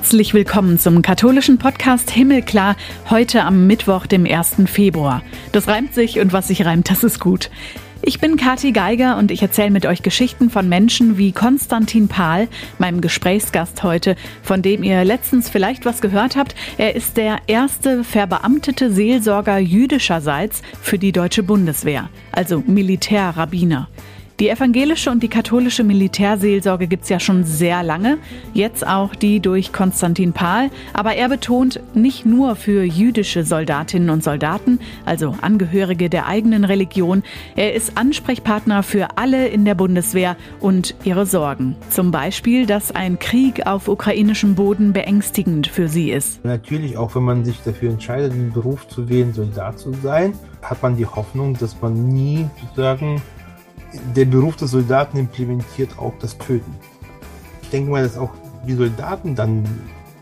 Herzlich willkommen zum katholischen Podcast Himmelklar, heute am Mittwoch, dem 1. Februar. Das reimt sich und was sich reimt, das ist gut. Ich bin Kathi Geiger und ich erzähle mit euch Geschichten von Menschen wie Konstantin Pahl, meinem Gesprächsgast heute, von dem ihr letztens vielleicht was gehört habt. Er ist der erste verbeamtete Seelsorger jüdischerseits für die deutsche Bundeswehr, also Militärrabbiner. Die evangelische und die katholische Militärseelsorge gibt's ja schon sehr lange, jetzt auch die durch Konstantin Pahl, aber er betont nicht nur für jüdische Soldatinnen und Soldaten, also Angehörige der eigenen Religion, er ist Ansprechpartner für alle in der Bundeswehr und ihre Sorgen. Zum Beispiel, dass ein Krieg auf ukrainischem Boden beängstigend für sie ist. Natürlich, auch wenn man sich dafür entscheidet, den Beruf zu wählen, Soldat zu sein, hat man die Hoffnung, dass man nie sozusagen der Beruf des Soldaten implementiert auch das Töten. Ich denke mal, dass auch die Soldaten dann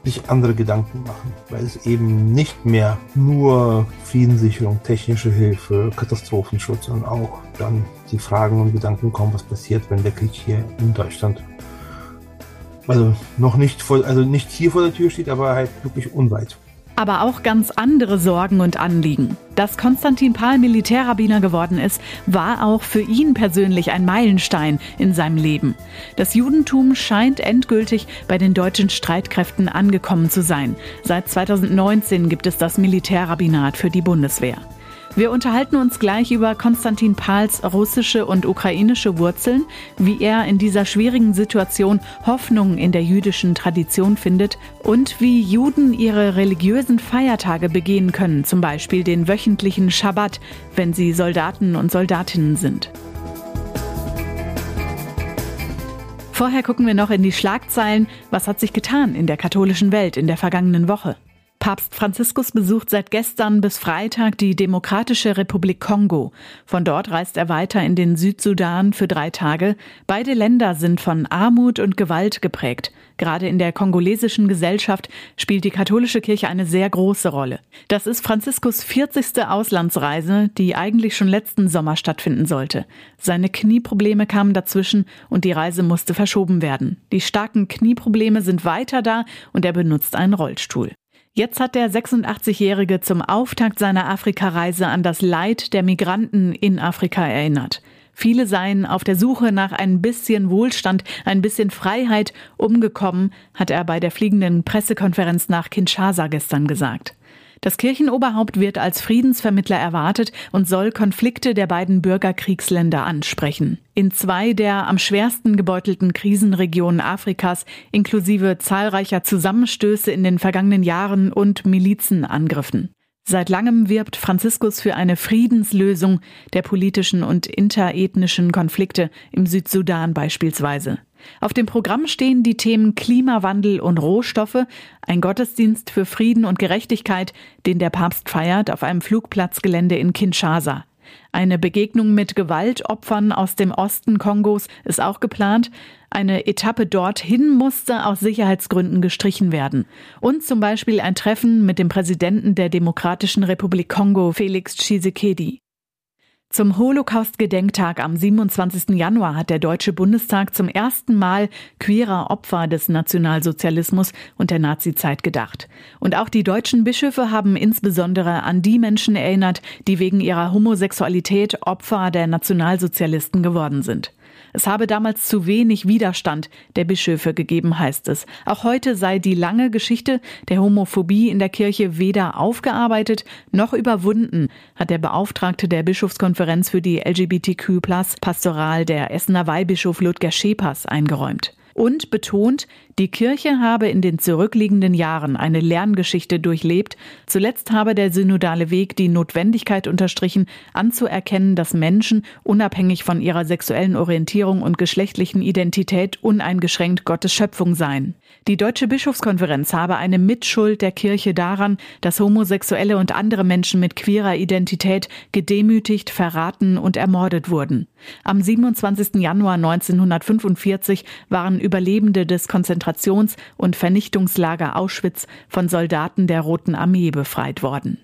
sich andere Gedanken machen, weil es eben nicht mehr nur Friedenssicherung, technische Hilfe, Katastrophenschutz, sondern auch dann die Fragen und Gedanken kommen, was passiert, wenn der Krieg hier in Deutschland also noch nicht vor, also nicht hier vor der Tür steht, aber halt wirklich unweit aber auch ganz andere Sorgen und Anliegen. Dass Konstantin Pahl Militärrabbiner geworden ist, war auch für ihn persönlich ein Meilenstein in seinem Leben. Das Judentum scheint endgültig bei den deutschen Streitkräften angekommen zu sein. Seit 2019 gibt es das Militärrabbinat für die Bundeswehr. Wir unterhalten uns gleich über Konstantin Pahls russische und ukrainische Wurzeln, wie er in dieser schwierigen Situation Hoffnung in der jüdischen Tradition findet und wie Juden ihre religiösen Feiertage begehen können, zum Beispiel den wöchentlichen Schabbat, wenn sie Soldaten und Soldatinnen sind. Vorher gucken wir noch in die Schlagzeilen. Was hat sich getan in der katholischen Welt in der vergangenen Woche? Papst Franziskus besucht seit gestern bis Freitag die Demokratische Republik Kongo. Von dort reist er weiter in den Südsudan für drei Tage. Beide Länder sind von Armut und Gewalt geprägt. Gerade in der kongolesischen Gesellschaft spielt die katholische Kirche eine sehr große Rolle. Das ist Franziskus 40. Auslandsreise, die eigentlich schon letzten Sommer stattfinden sollte. Seine Knieprobleme kamen dazwischen und die Reise musste verschoben werden. Die starken Knieprobleme sind weiter da und er benutzt einen Rollstuhl. Jetzt hat der 86-Jährige zum Auftakt seiner Afrikareise an das Leid der Migranten in Afrika erinnert. Viele seien auf der Suche nach ein bisschen Wohlstand, ein bisschen Freiheit umgekommen, hat er bei der fliegenden Pressekonferenz nach Kinshasa gestern gesagt. Das Kirchenoberhaupt wird als Friedensvermittler erwartet und soll Konflikte der beiden Bürgerkriegsländer ansprechen. In zwei der am schwersten gebeutelten Krisenregionen Afrikas, inklusive zahlreicher Zusammenstöße in den vergangenen Jahren und Milizenangriffen. Seit langem wirbt Franziskus für eine Friedenslösung der politischen und interethnischen Konflikte im Südsudan beispielsweise. Auf dem Programm stehen die Themen Klimawandel und Rohstoffe, ein Gottesdienst für Frieden und Gerechtigkeit, den der Papst feiert auf einem Flugplatzgelände in Kinshasa. Eine Begegnung mit Gewaltopfern aus dem Osten Kongos ist auch geplant. Eine Etappe dorthin musste aus Sicherheitsgründen gestrichen werden. Und zum Beispiel ein Treffen mit dem Präsidenten der Demokratischen Republik Kongo, Felix Tshisekedi. Zum Holocaust-Gedenktag am 27. Januar hat der Deutsche Bundestag zum ersten Mal queerer Opfer des Nationalsozialismus und der Nazizeit gedacht. Und auch die deutschen Bischöfe haben insbesondere an die Menschen erinnert, die wegen ihrer Homosexualität Opfer der Nationalsozialisten geworden sind. Es habe damals zu wenig Widerstand der Bischöfe gegeben, heißt es. Auch heute sei die lange Geschichte der Homophobie in der Kirche weder aufgearbeitet noch überwunden, hat der Beauftragte der Bischofskonferenz für die LGBTQ Pastoral der Essener Weihbischof Ludger Schepers eingeräumt und betont, die Kirche habe in den zurückliegenden Jahren eine Lerngeschichte durchlebt. Zuletzt habe der synodale Weg die Notwendigkeit unterstrichen, anzuerkennen, dass Menschen unabhängig von ihrer sexuellen Orientierung und geschlechtlichen Identität uneingeschränkt Gottes Schöpfung seien. Die Deutsche Bischofskonferenz habe eine Mitschuld der Kirche daran, dass Homosexuelle und andere Menschen mit queerer Identität gedemütigt, verraten und ermordet wurden. Am 27. Januar 1945 waren Überlebende des Konzentrations- und Vernichtungslager Auschwitz von Soldaten der Roten Armee befreit worden.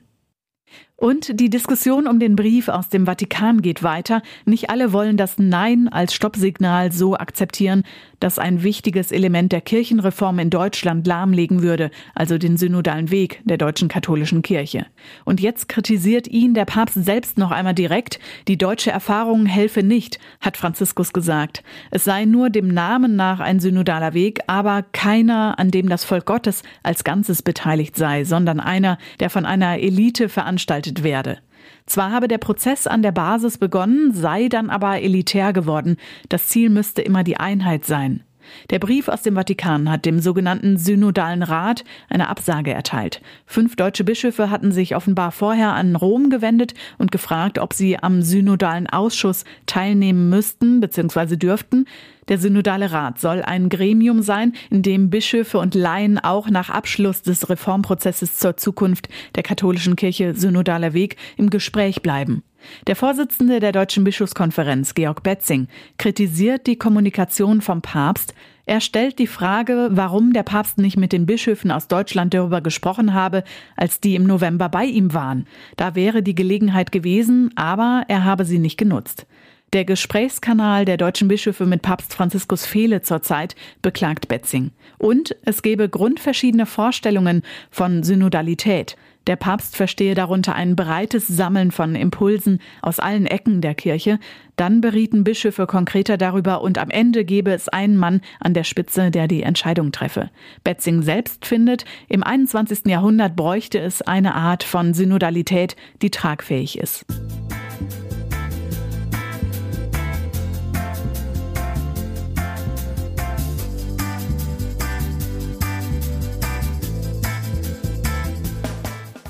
Und die Diskussion um den Brief aus dem Vatikan geht weiter. Nicht alle wollen das Nein als Stoppsignal so akzeptieren, dass ein wichtiges Element der Kirchenreform in Deutschland lahmlegen würde, also den synodalen Weg der deutschen katholischen Kirche. Und jetzt kritisiert ihn der Papst selbst noch einmal direkt. Die deutsche Erfahrung helfe nicht, hat Franziskus gesagt. Es sei nur dem Namen nach ein synodaler Weg, aber keiner, an dem das Volk Gottes als Ganzes beteiligt sei, sondern einer, der von einer Elite veranstaltet gestaltet werde. Zwar habe der Prozess an der Basis begonnen, sei dann aber elitär geworden. Das Ziel müsste immer die Einheit sein. Der Brief aus dem Vatikan hat dem sogenannten Synodalen Rat eine Absage erteilt. Fünf deutsche Bischöfe hatten sich offenbar vorher an Rom gewendet und gefragt, ob sie am Synodalen Ausschuss teilnehmen müssten bzw. dürften. Der Synodale Rat soll ein Gremium sein, in dem Bischöfe und Laien auch nach Abschluss des Reformprozesses zur Zukunft der katholischen Kirche Synodaler Weg im Gespräch bleiben. Der Vorsitzende der Deutschen Bischofskonferenz, Georg Betzing, kritisiert die Kommunikation vom Papst. Er stellt die Frage, warum der Papst nicht mit den Bischöfen aus Deutschland darüber gesprochen habe, als die im November bei ihm waren. Da wäre die Gelegenheit gewesen, aber er habe sie nicht genutzt. Der Gesprächskanal der deutschen Bischöfe mit Papst Franziskus fehle zurzeit, beklagt Betzing. Und es gebe grundverschiedene Vorstellungen von Synodalität. Der Papst verstehe darunter ein breites Sammeln von Impulsen aus allen Ecken der Kirche. Dann berieten Bischöfe konkreter darüber und am Ende gebe es einen Mann an der Spitze, der die Entscheidung treffe. Betzing selbst findet, im 21. Jahrhundert bräuchte es eine Art von Synodalität, die tragfähig ist.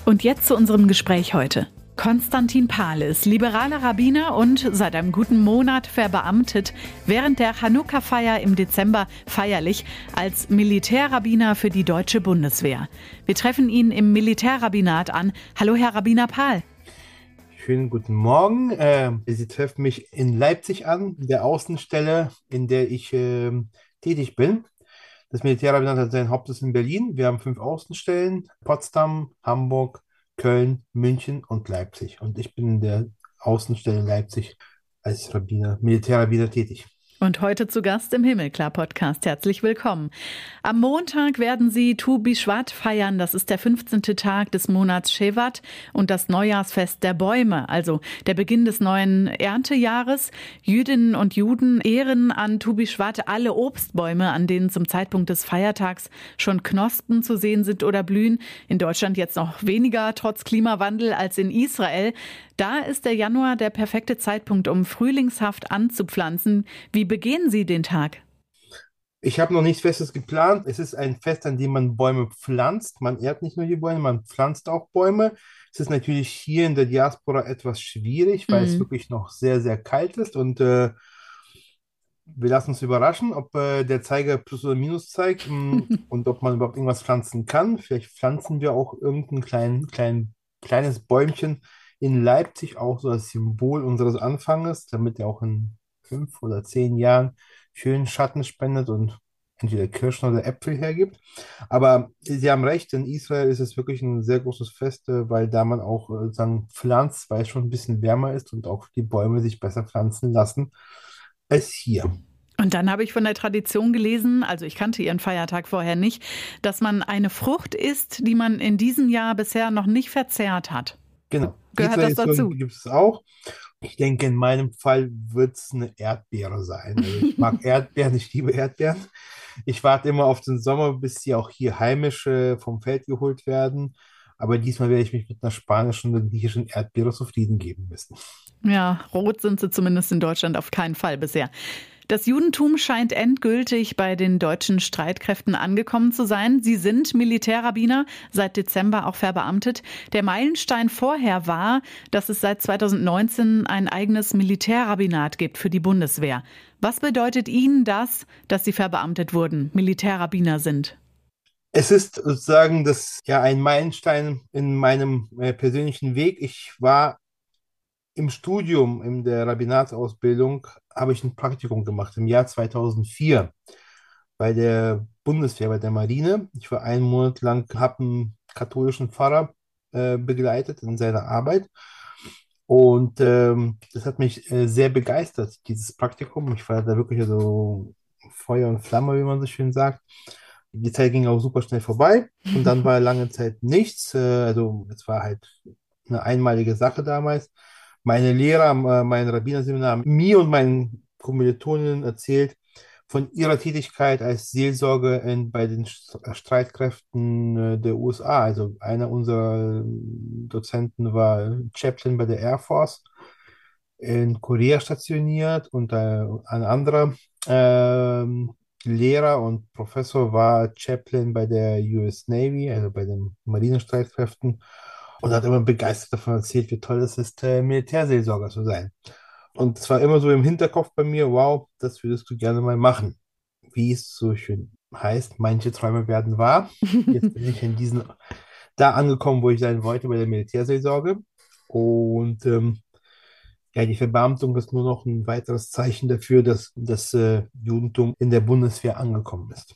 Und jetzt zu unserem Gespräch heute. Konstantin Pahl ist liberaler Rabbiner und seit einem guten Monat verbeamtet, während der Chanukka-Feier im Dezember feierlich als Militärrabbiner für die deutsche Bundeswehr. Wir treffen ihn im Militärrabbinat an. Hallo, Herr Rabbiner Pahl. Schönen guten Morgen. Äh, Sie treffen mich in Leipzig an, der Außenstelle, in der ich äh, tätig bin. Das Militärrabbinat hat seinen Hauptsitz in Berlin. Wir haben fünf Außenstellen: Potsdam, Hamburg, Köln, München und Leipzig. Und ich bin in der Außenstelle Leipzig als Rabbiner, Militärrabbiner tätig. Und heute zu Gast im Himmelklar-Podcast. Herzlich willkommen. Am Montag werden Sie Tu Bishvat feiern. Das ist der 15. Tag des Monats Shevat und das Neujahrsfest der Bäume, also der Beginn des neuen Erntejahres. Jüdinnen und Juden ehren an Tu Bishvat alle Obstbäume, an denen zum Zeitpunkt des Feiertags schon Knospen zu sehen sind oder blühen. In Deutschland jetzt noch weniger, trotz Klimawandel, als in Israel. Da ist der Januar der perfekte Zeitpunkt, um frühlingshaft anzupflanzen. Wie begehen Sie den Tag? Ich habe noch nichts Festes geplant. Es ist ein Fest, an dem man Bäume pflanzt. Man ehrt nicht nur die Bäume, man pflanzt auch Bäume. Es ist natürlich hier in der Diaspora etwas schwierig, weil mhm. es wirklich noch sehr, sehr kalt ist. Und äh, wir lassen uns überraschen, ob äh, der Zeiger Plus oder Minus zeigt mm, und ob man überhaupt irgendwas pflanzen kann. Vielleicht pflanzen wir auch irgendein klein, klein, kleines Bäumchen in Leipzig auch so das Symbol unseres Anfanges, damit er auch in fünf oder zehn Jahren schönen Schatten spendet und entweder Kirschen oder Äpfel hergibt. Aber Sie haben recht, in Israel ist es wirklich ein sehr großes Fest, äh, weil da man auch äh, sagen, pflanzt, weil es schon ein bisschen wärmer ist und auch die Bäume sich besser pflanzen lassen als hier. Und dann habe ich von der Tradition gelesen, also ich kannte ihren Feiertag vorher nicht, dass man eine Frucht isst, die man in diesem Jahr bisher noch nicht verzehrt hat. Genau. Gehört das dazu? Gibt es auch. Ich denke, in meinem Fall wird es eine Erdbeere sein. Also ich mag Erdbeeren, ich liebe Erdbeeren. Ich warte immer auf den Sommer, bis sie auch hier heimisch äh, vom Feld geholt werden. Aber diesmal werde ich mich mit einer spanischen oder griechischen Erdbeere zufrieden geben müssen. Ja, rot sind sie zumindest in Deutschland auf keinen Fall bisher. Das Judentum scheint endgültig bei den deutschen Streitkräften angekommen zu sein. Sie sind Militärrabbiner, seit Dezember auch verbeamtet. Der Meilenstein vorher war, dass es seit 2019 ein eigenes Militärrabbinat gibt für die Bundeswehr. Was bedeutet Ihnen das, dass Sie verbeamtet wurden, Militärrabbiner sind? Es ist sozusagen das ja ein Meilenstein in meinem äh, persönlichen Weg. Ich war im Studium, in der Rabbinatsausbildung, habe ich ein Praktikum gemacht im Jahr 2004 bei der Bundeswehr, bei der Marine. Ich war einen Monat lang, habe einen katholischen Pfarrer äh, begleitet in seiner Arbeit. Und ähm, das hat mich äh, sehr begeistert, dieses Praktikum. Ich war da wirklich so Feuer und Flamme, wie man so schön sagt. Die Zeit ging auch super schnell vorbei und dann war lange Zeit nichts. Äh, also es war halt eine einmalige Sache damals. Meine Lehrer, äh, mein Rabbinerseminar mir und meinen Kommilitoninnen erzählt von ihrer Tätigkeit als Seelsorge in, bei den Streitkräften äh, der USA. Also einer unserer Dozenten war Chaplain bei der Air Force in Korea stationiert und äh, ein anderer ähm, Lehrer und Professor war Chaplain bei der US Navy, also bei den Marinestreitkräften und hat immer begeistert davon erzählt, wie toll es ist, äh, Militärseelsorger zu sein. Und es war immer so im Hinterkopf bei mir, wow, das würdest du gerne mal machen. Wie es so schön heißt, manche Träume werden wahr. Jetzt bin ich in diesen, da angekommen, wo ich sein wollte, bei der Militärseelsorge. Und ähm, ja, die Verbeamtung ist nur noch ein weiteres Zeichen dafür, dass das äh, Judentum in der Bundeswehr angekommen ist.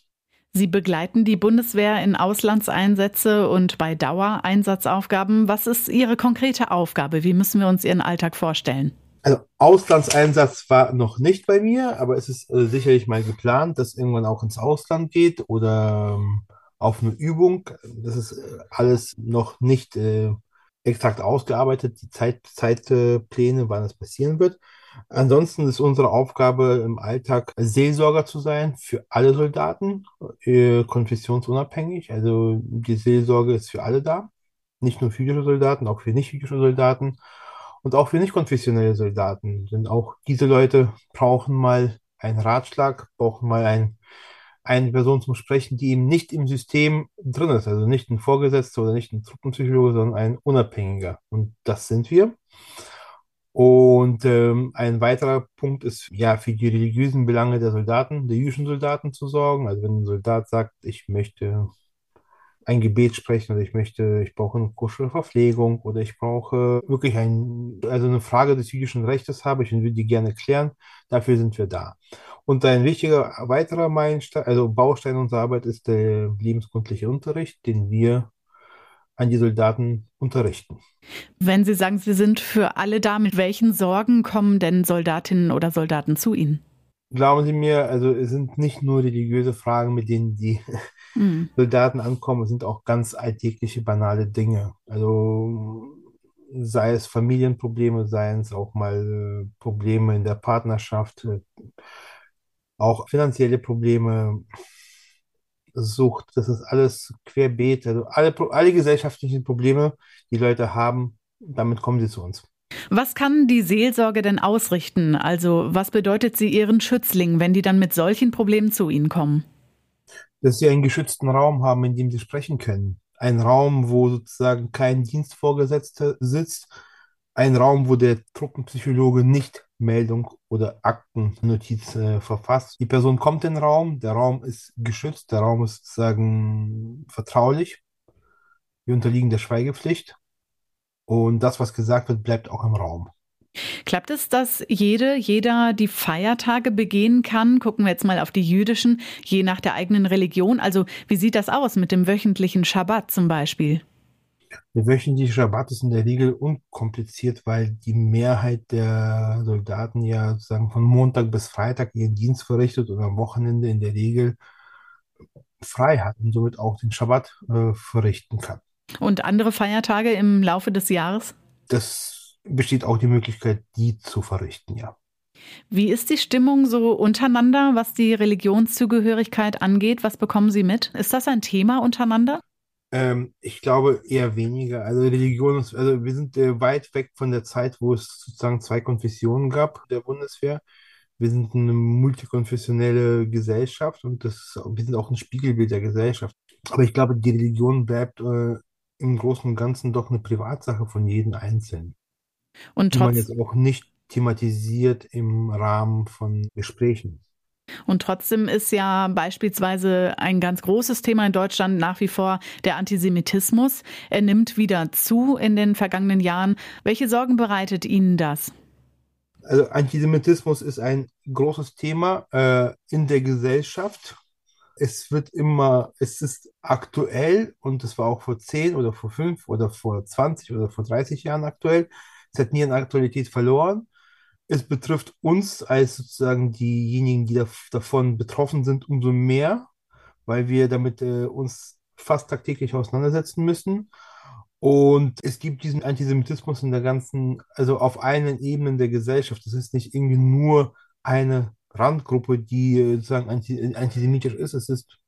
Sie begleiten die Bundeswehr in Auslandseinsätze und bei Dauereinsatzaufgaben. Was ist Ihre konkrete Aufgabe? Wie müssen wir uns Ihren Alltag vorstellen? Also Auslandseinsatz war noch nicht bei mir, aber es ist äh, sicherlich mal geplant, dass irgendwann auch ins Ausland geht oder ähm, auf eine Übung. Das ist äh, alles noch nicht äh, exakt ausgearbeitet, die Zeit, Zeitpläne, wann das passieren wird. Ansonsten ist unsere Aufgabe im Alltag Seelsorger zu sein für alle Soldaten, äh, konfessionsunabhängig. Also die Seelsorge ist für alle da, nicht nur für jüdische Soldaten, auch für nicht-jüdische Soldaten und auch für nicht-konfessionelle Soldaten. Denn auch diese Leute brauchen mal einen Ratschlag, brauchen mal ein eine Person zum Sprechen, die eben nicht im System drin ist, also nicht ein Vorgesetzter oder nicht ein Truppenpsychologe, sondern ein Unabhängiger. Und das sind wir. Und ähm, ein weiterer Punkt ist, ja, für die religiösen Belange der Soldaten, der jüdischen Soldaten zu sorgen. Also wenn ein Soldat sagt, ich möchte ein Gebet sprechen oder ich möchte, ich brauche eine koschere Verpflegung oder ich brauche wirklich ein, also eine Frage des jüdischen Rechtes habe ich und würde die gerne klären. Dafür sind wir da. Und ein wichtiger weiterer Meilenstein, also Baustein unserer Arbeit ist der lebensgrundliche Unterricht, den wir an die Soldaten unterrichten. Wenn Sie sagen, Sie sind für alle da, mit welchen Sorgen kommen denn Soldatinnen oder Soldaten zu Ihnen? Glauben Sie mir, also es sind nicht nur religiöse Fragen, mit denen die mhm. Soldaten ankommen, es sind auch ganz alltägliche, banale Dinge. Also sei es Familienprobleme, seien es auch mal äh, Probleme in der Partnerschaft, äh, auch finanzielle Probleme, Sucht, das ist alles querbeet, also alle, alle gesellschaftlichen Probleme, die Leute haben, damit kommen sie zu uns. Was kann die Seelsorge denn ausrichten? Also was bedeutet sie Ihren Schützlingen, wenn die dann mit solchen Problemen zu Ihnen kommen? Dass sie einen geschützten Raum haben, in dem sie sprechen können. Ein Raum, wo sozusagen kein Dienstvorgesetzter sitzt. Ein Raum, wo der Truppenpsychologe nicht Meldung oder Aktennotiz äh, verfasst. Die Person kommt in den Raum, der Raum ist geschützt, der Raum ist sozusagen vertraulich. Wir unterliegen der Schweigepflicht. Und das, was gesagt wird, bleibt auch im Raum. Klappt es, dass jede, jeder die Feiertage begehen kann? Gucken wir jetzt mal auf die jüdischen, je nach der eigenen Religion. Also wie sieht das aus mit dem wöchentlichen Schabbat zum Beispiel? Der wöchentliche Schabbat ist in der Regel unkompliziert, weil die Mehrheit der Soldaten ja sozusagen von Montag bis Freitag ihren Dienst verrichtet und am Wochenende in der Regel frei hat und somit auch den Schabbat äh, verrichten kann. Und andere Feiertage im Laufe des Jahres? Das besteht auch die Möglichkeit, die zu verrichten, ja. Wie ist die Stimmung so untereinander, was die Religionszugehörigkeit angeht? Was bekommen Sie mit? Ist das ein Thema untereinander? Ähm, ich glaube eher weniger. Also Religion ist, also wir sind äh, weit weg von der Zeit, wo es sozusagen zwei Konfessionen gab der Bundeswehr. Wir sind eine multikonfessionelle Gesellschaft und das, wir sind auch ein Spiegelbild der Gesellschaft. Aber ich glaube, die Religion bleibt äh, im Großen und Ganzen doch eine Privatsache von jedem Einzelnen. Und. Die man jetzt auch nicht thematisiert im Rahmen von Gesprächen. Und trotzdem ist ja beispielsweise ein ganz großes Thema in Deutschland nach wie vor der Antisemitismus. Er nimmt wieder zu in den vergangenen Jahren. Welche Sorgen bereitet Ihnen das? Also Antisemitismus ist ein großes Thema äh, in der Gesellschaft. es wird immer, es ist aktuell und es war auch vor 10 oder vor 5 oder vor 20 oder vor 30 Jahren aktuell. Es hat nie an Aktualität verloren. Es betrifft uns als sozusagen diejenigen, die davon betroffen sind, umso mehr, weil wir damit äh, uns fast tagtäglich auseinandersetzen müssen. Und es gibt diesen Antisemitismus in der ganzen, also auf allen Ebenen der Gesellschaft. Das ist nicht irgendwie nur eine Randgruppe, die äh, sozusagen anti, antisemitisch ist. Es ist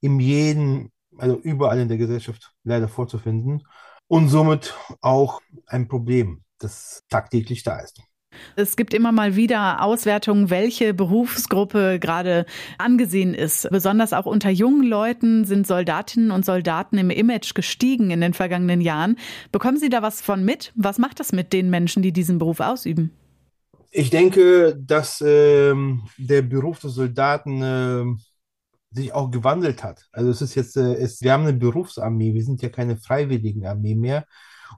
in jedem, also überall in der Gesellschaft leider vorzufinden und somit auch ein Problem, das tagtäglich da ist. Es gibt immer mal wieder Auswertungen, welche Berufsgruppe gerade angesehen ist. Besonders auch unter jungen Leuten sind Soldatinnen und Soldaten im Image gestiegen in den vergangenen Jahren. Bekommen Sie da was von mit? Was macht das mit den Menschen, die diesen Beruf ausüben? Ich denke, dass ähm, der Beruf des Soldaten äh, sich auch gewandelt hat. Also es ist jetzt, äh, es, wir haben eine Berufsarmee, wir sind ja keine Freiwilligenarmee mehr.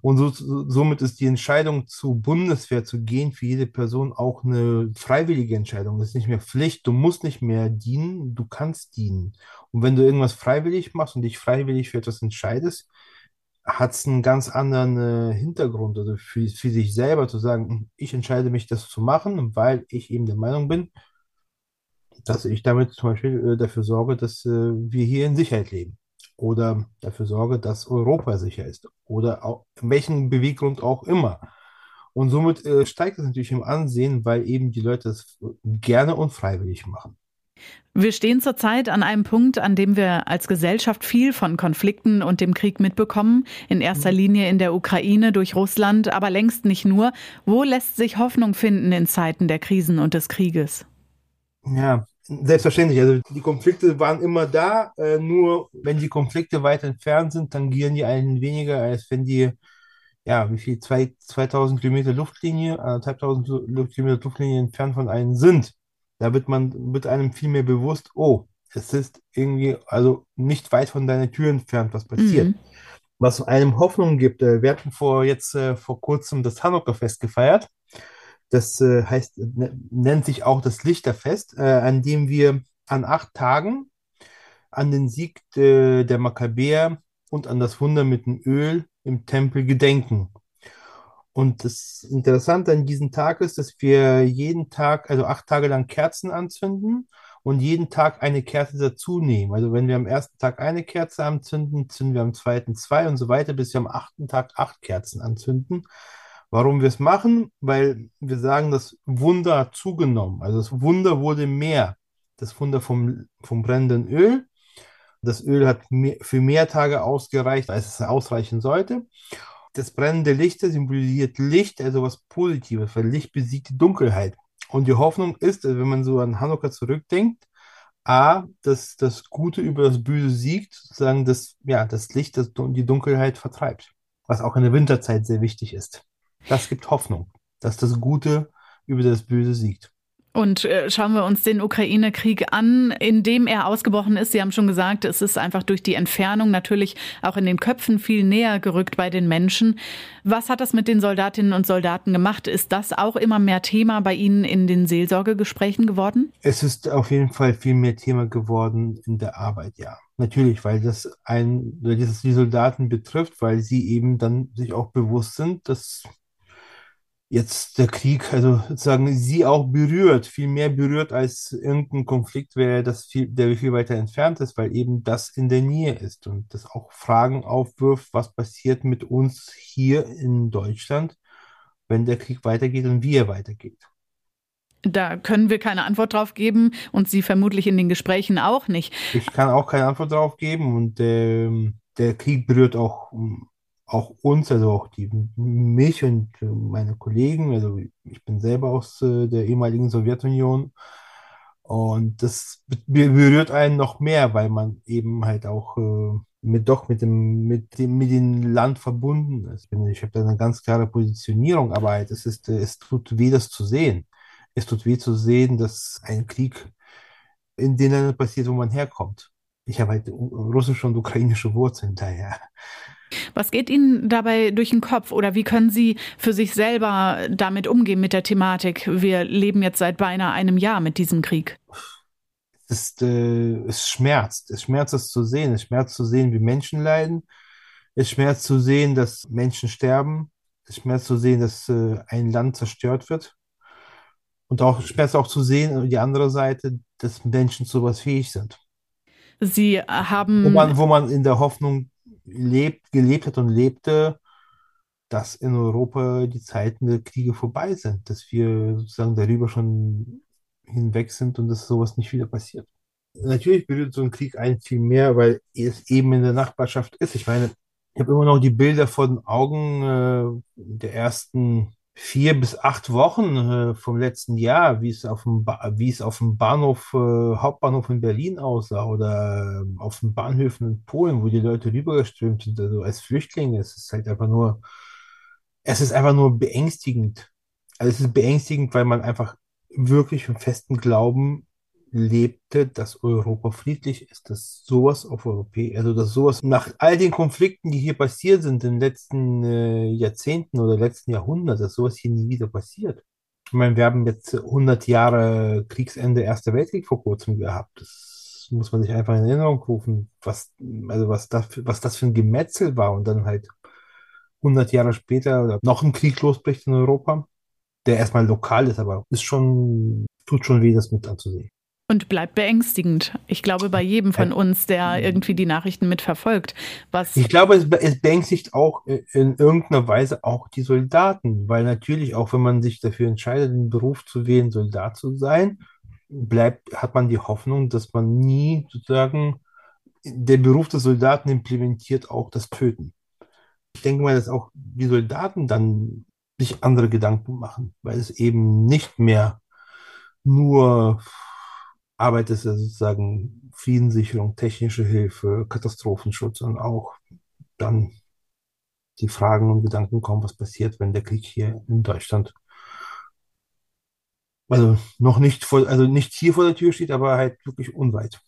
Und so, somit ist die Entscheidung zur Bundeswehr zu gehen für jede Person auch eine freiwillige Entscheidung. Das ist nicht mehr Pflicht. Du musst nicht mehr dienen, du kannst dienen. Und wenn du irgendwas freiwillig machst und dich freiwillig für etwas entscheidest, hat es einen ganz anderen äh, Hintergrund, also für, für sich selber zu sagen, hm, ich entscheide mich, das zu machen, weil ich eben der Meinung bin, dass ich damit zum Beispiel äh, dafür sorge, dass äh, wir hier in Sicherheit leben oder dafür sorge, dass Europa sicher ist oder auch, welchen Beweggrund auch immer. Und somit äh, steigt es natürlich im Ansehen, weil eben die Leute das gerne und freiwillig machen. Wir stehen zurzeit an einem Punkt, an dem wir als Gesellschaft viel von Konflikten und dem Krieg mitbekommen. In erster Linie in der Ukraine durch Russland, aber längst nicht nur. Wo lässt sich Hoffnung finden in Zeiten der Krisen und des Krieges? Ja, selbstverständlich. Also die Konflikte waren immer da. Äh, nur wenn die Konflikte weit entfernt sind, tangieren die einen weniger, als wenn die, ja, wie viel, zwei, 2000 Kilometer Luftlinie, anderthalbtausend Kilometer Luftlinie entfernt von einem sind. Da wird man, wird einem viel mehr bewusst, oh, es ist irgendwie, also nicht weit von deiner Tür entfernt, was passiert. Mhm. Was einem Hoffnung gibt. Äh, wir hatten vor jetzt äh, vor kurzem das Hanukkah-Fest gefeiert. Das äh, heißt, nennt sich auch das Lichterfest, an dem wir an acht Tagen an den Sieg der Makkabäer und an das Wunder mit dem Öl im Tempel gedenken. Und das Interessante an diesem Tag ist, dass wir jeden Tag, also acht Tage lang Kerzen anzünden und jeden Tag eine Kerze dazu nehmen. Also wenn wir am ersten Tag eine Kerze anzünden, zünden wir am zweiten zwei und so weiter, bis wir am achten Tag acht Kerzen anzünden. Warum wir es machen? Weil wir sagen, das Wunder hat zugenommen. Also das Wunder wurde mehr. Das Wunder vom, vom brennenden Öl. Das Öl hat mehr, für mehr Tage ausgereicht, als es ausreichen sollte das brennende Licht symbolisiert Licht, also was Positives, weil Licht besiegt die Dunkelheit. Und die Hoffnung ist, also wenn man so an Hanukkah zurückdenkt, A, dass das Gute über das Böse siegt, sozusagen dass ja, das Licht das, die Dunkelheit vertreibt. Was auch in der Winterzeit sehr wichtig ist. Das gibt Hoffnung, dass das Gute über das Böse siegt. Und äh, schauen wir uns den Ukraine-Krieg an, in dem er ausgebrochen ist. Sie haben schon gesagt, es ist einfach durch die Entfernung natürlich auch in den Köpfen viel näher gerückt bei den Menschen. Was hat das mit den Soldatinnen und Soldaten gemacht? Ist das auch immer mehr Thema bei Ihnen in den Seelsorgegesprächen geworden? Es ist auf jeden Fall viel mehr Thema geworden in der Arbeit, ja. Natürlich, weil das ein, weil das die Soldaten betrifft, weil sie eben dann sich auch bewusst sind, dass jetzt der Krieg, also sozusagen sie auch berührt, viel mehr berührt als irgendein Konflikt wäre, das viel, der viel weiter entfernt ist, weil eben das in der Nähe ist und das auch Fragen aufwirft, was passiert mit uns hier in Deutschland, wenn der Krieg weitergeht und wie er weitergeht. Da können wir keine Antwort drauf geben und Sie vermutlich in den Gesprächen auch nicht. Ich kann auch keine Antwort drauf geben und äh, der Krieg berührt auch auch uns, also auch die, mich und meine Kollegen, also ich bin selber aus äh, der ehemaligen Sowjetunion und das berührt einen noch mehr, weil man eben halt auch äh, mit doch mit dem mit dem mit dem Land verbunden ist. Ich habe da eine ganz klare Positionierung, aber halt, es ist es tut weh, das zu sehen. Es tut weh zu sehen, dass ein Krieg in den Ländern passiert, wo man herkommt. Ich habe halt russische und ukrainische Wurzeln daher. Was geht Ihnen dabei durch den Kopf oder wie können Sie für sich selber damit umgehen mit der Thematik? Wir leben jetzt seit beinahe einem Jahr mit diesem Krieg. Das, äh, es schmerzt. Es schmerzt, das zu sehen. Es schmerzt zu sehen, wie Menschen leiden. Es schmerzt zu sehen, dass Menschen sterben. Es schmerzt zu sehen, dass äh, ein Land zerstört wird. Und auch schmerzt auch zu sehen, die andere Seite, dass Menschen zu was fähig sind. Sie haben. Wo man, wo man in der Hoffnung lebt, gelebt hat und lebte, dass in Europa die Zeiten der Kriege vorbei sind, dass wir sozusagen darüber schon hinweg sind und dass sowas nicht wieder passiert. Natürlich berührt so ein Krieg einen viel mehr, weil es eben in der Nachbarschaft ist. Ich meine, ich habe immer noch die Bilder vor den Augen äh, der ersten vier bis acht Wochen äh, vom letzten Jahr, wie es auf dem, ba wie es auf dem Bahnhof, äh, Hauptbahnhof in Berlin aussah oder äh, auf den Bahnhöfen in Polen, wo die Leute rübergeströmt sind, also als Flüchtlinge. Es ist halt einfach nur, es ist einfach nur beängstigend. Also es ist beängstigend, weil man einfach wirklich im festen Glauben lebte, dass Europa friedlich ist, dass sowas auf Europäer, also dass sowas nach all den Konflikten, die hier passiert sind in den letzten äh, Jahrzehnten oder letzten Jahrhunderten, dass sowas hier nie wieder passiert. Ich meine, wir haben jetzt 100 Jahre Kriegsende, Erster Weltkrieg vor kurzem gehabt. Das muss man sich einfach in Erinnerung rufen, was, also was das, was das für ein Gemetzel war und dann halt 100 Jahre später noch ein Krieg losbricht in Europa, der erstmal lokal ist, aber ist schon, tut schon weh, das mit anzusehen. Und bleibt beängstigend. Ich glaube, bei jedem von uns, der irgendwie die Nachrichten mitverfolgt. Was ich glaube, es, es beängstigt auch in irgendeiner Weise auch die Soldaten, weil natürlich auch, wenn man sich dafür entscheidet, den Beruf zu wählen, Soldat zu sein, bleibt, hat man die Hoffnung, dass man nie sozusagen der Beruf des Soldaten implementiert auch das Töten. Ich denke mal, dass auch die Soldaten dann sich andere Gedanken machen, weil es eben nicht mehr nur Arbeit ist ja sozusagen Friedenssicherung, technische Hilfe, Katastrophenschutz und auch dann die Fragen und Gedanken kommen, was passiert, wenn der Krieg hier in Deutschland also noch nicht vor, also nicht hier vor der Tür steht, aber halt wirklich unweit.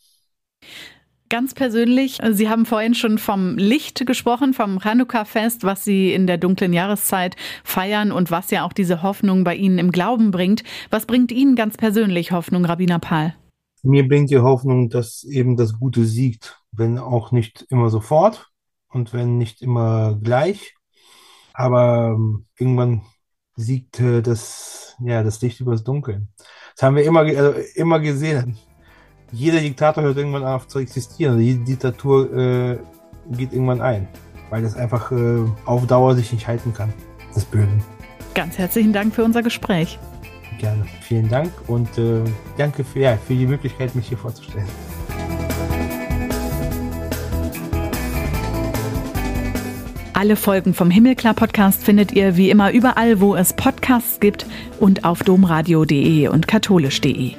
Ganz persönlich, Sie haben vorhin schon vom Licht gesprochen, vom Chanukka-Fest, was Sie in der dunklen Jahreszeit feiern und was ja auch diese Hoffnung bei Ihnen im Glauben bringt. Was bringt Ihnen ganz persönlich Hoffnung, Rabbiner Pahl? Mir bringt die Hoffnung, dass eben das Gute siegt, wenn auch nicht immer sofort und wenn nicht immer gleich. Aber ähm, irgendwann siegt äh, das, ja, das Licht über das Dunkel. Das haben wir immer, also immer gesehen. Jeder Diktator hört irgendwann auf zu existieren. Also jede Diktatur äh, geht irgendwann ein, weil das einfach äh, auf Dauer sich nicht halten kann, das Böse. Ganz herzlichen Dank für unser Gespräch. Gerne. Vielen Dank und äh, danke für, ja, für die Möglichkeit, mich hier vorzustellen. Alle Folgen vom Himmelklar Podcast findet ihr wie immer überall, wo es Podcasts gibt und auf domradio.de und katholisch.de.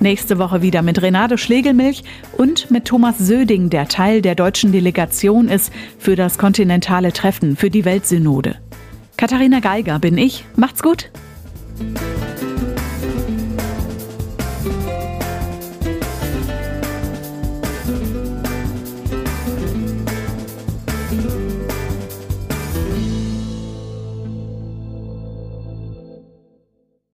Nächste Woche wieder mit Renate Schlegelmilch und mit Thomas Söding, der Teil der deutschen Delegation ist für das kontinentale Treffen für die Weltsynode. Katharina Geiger bin ich. Macht's gut!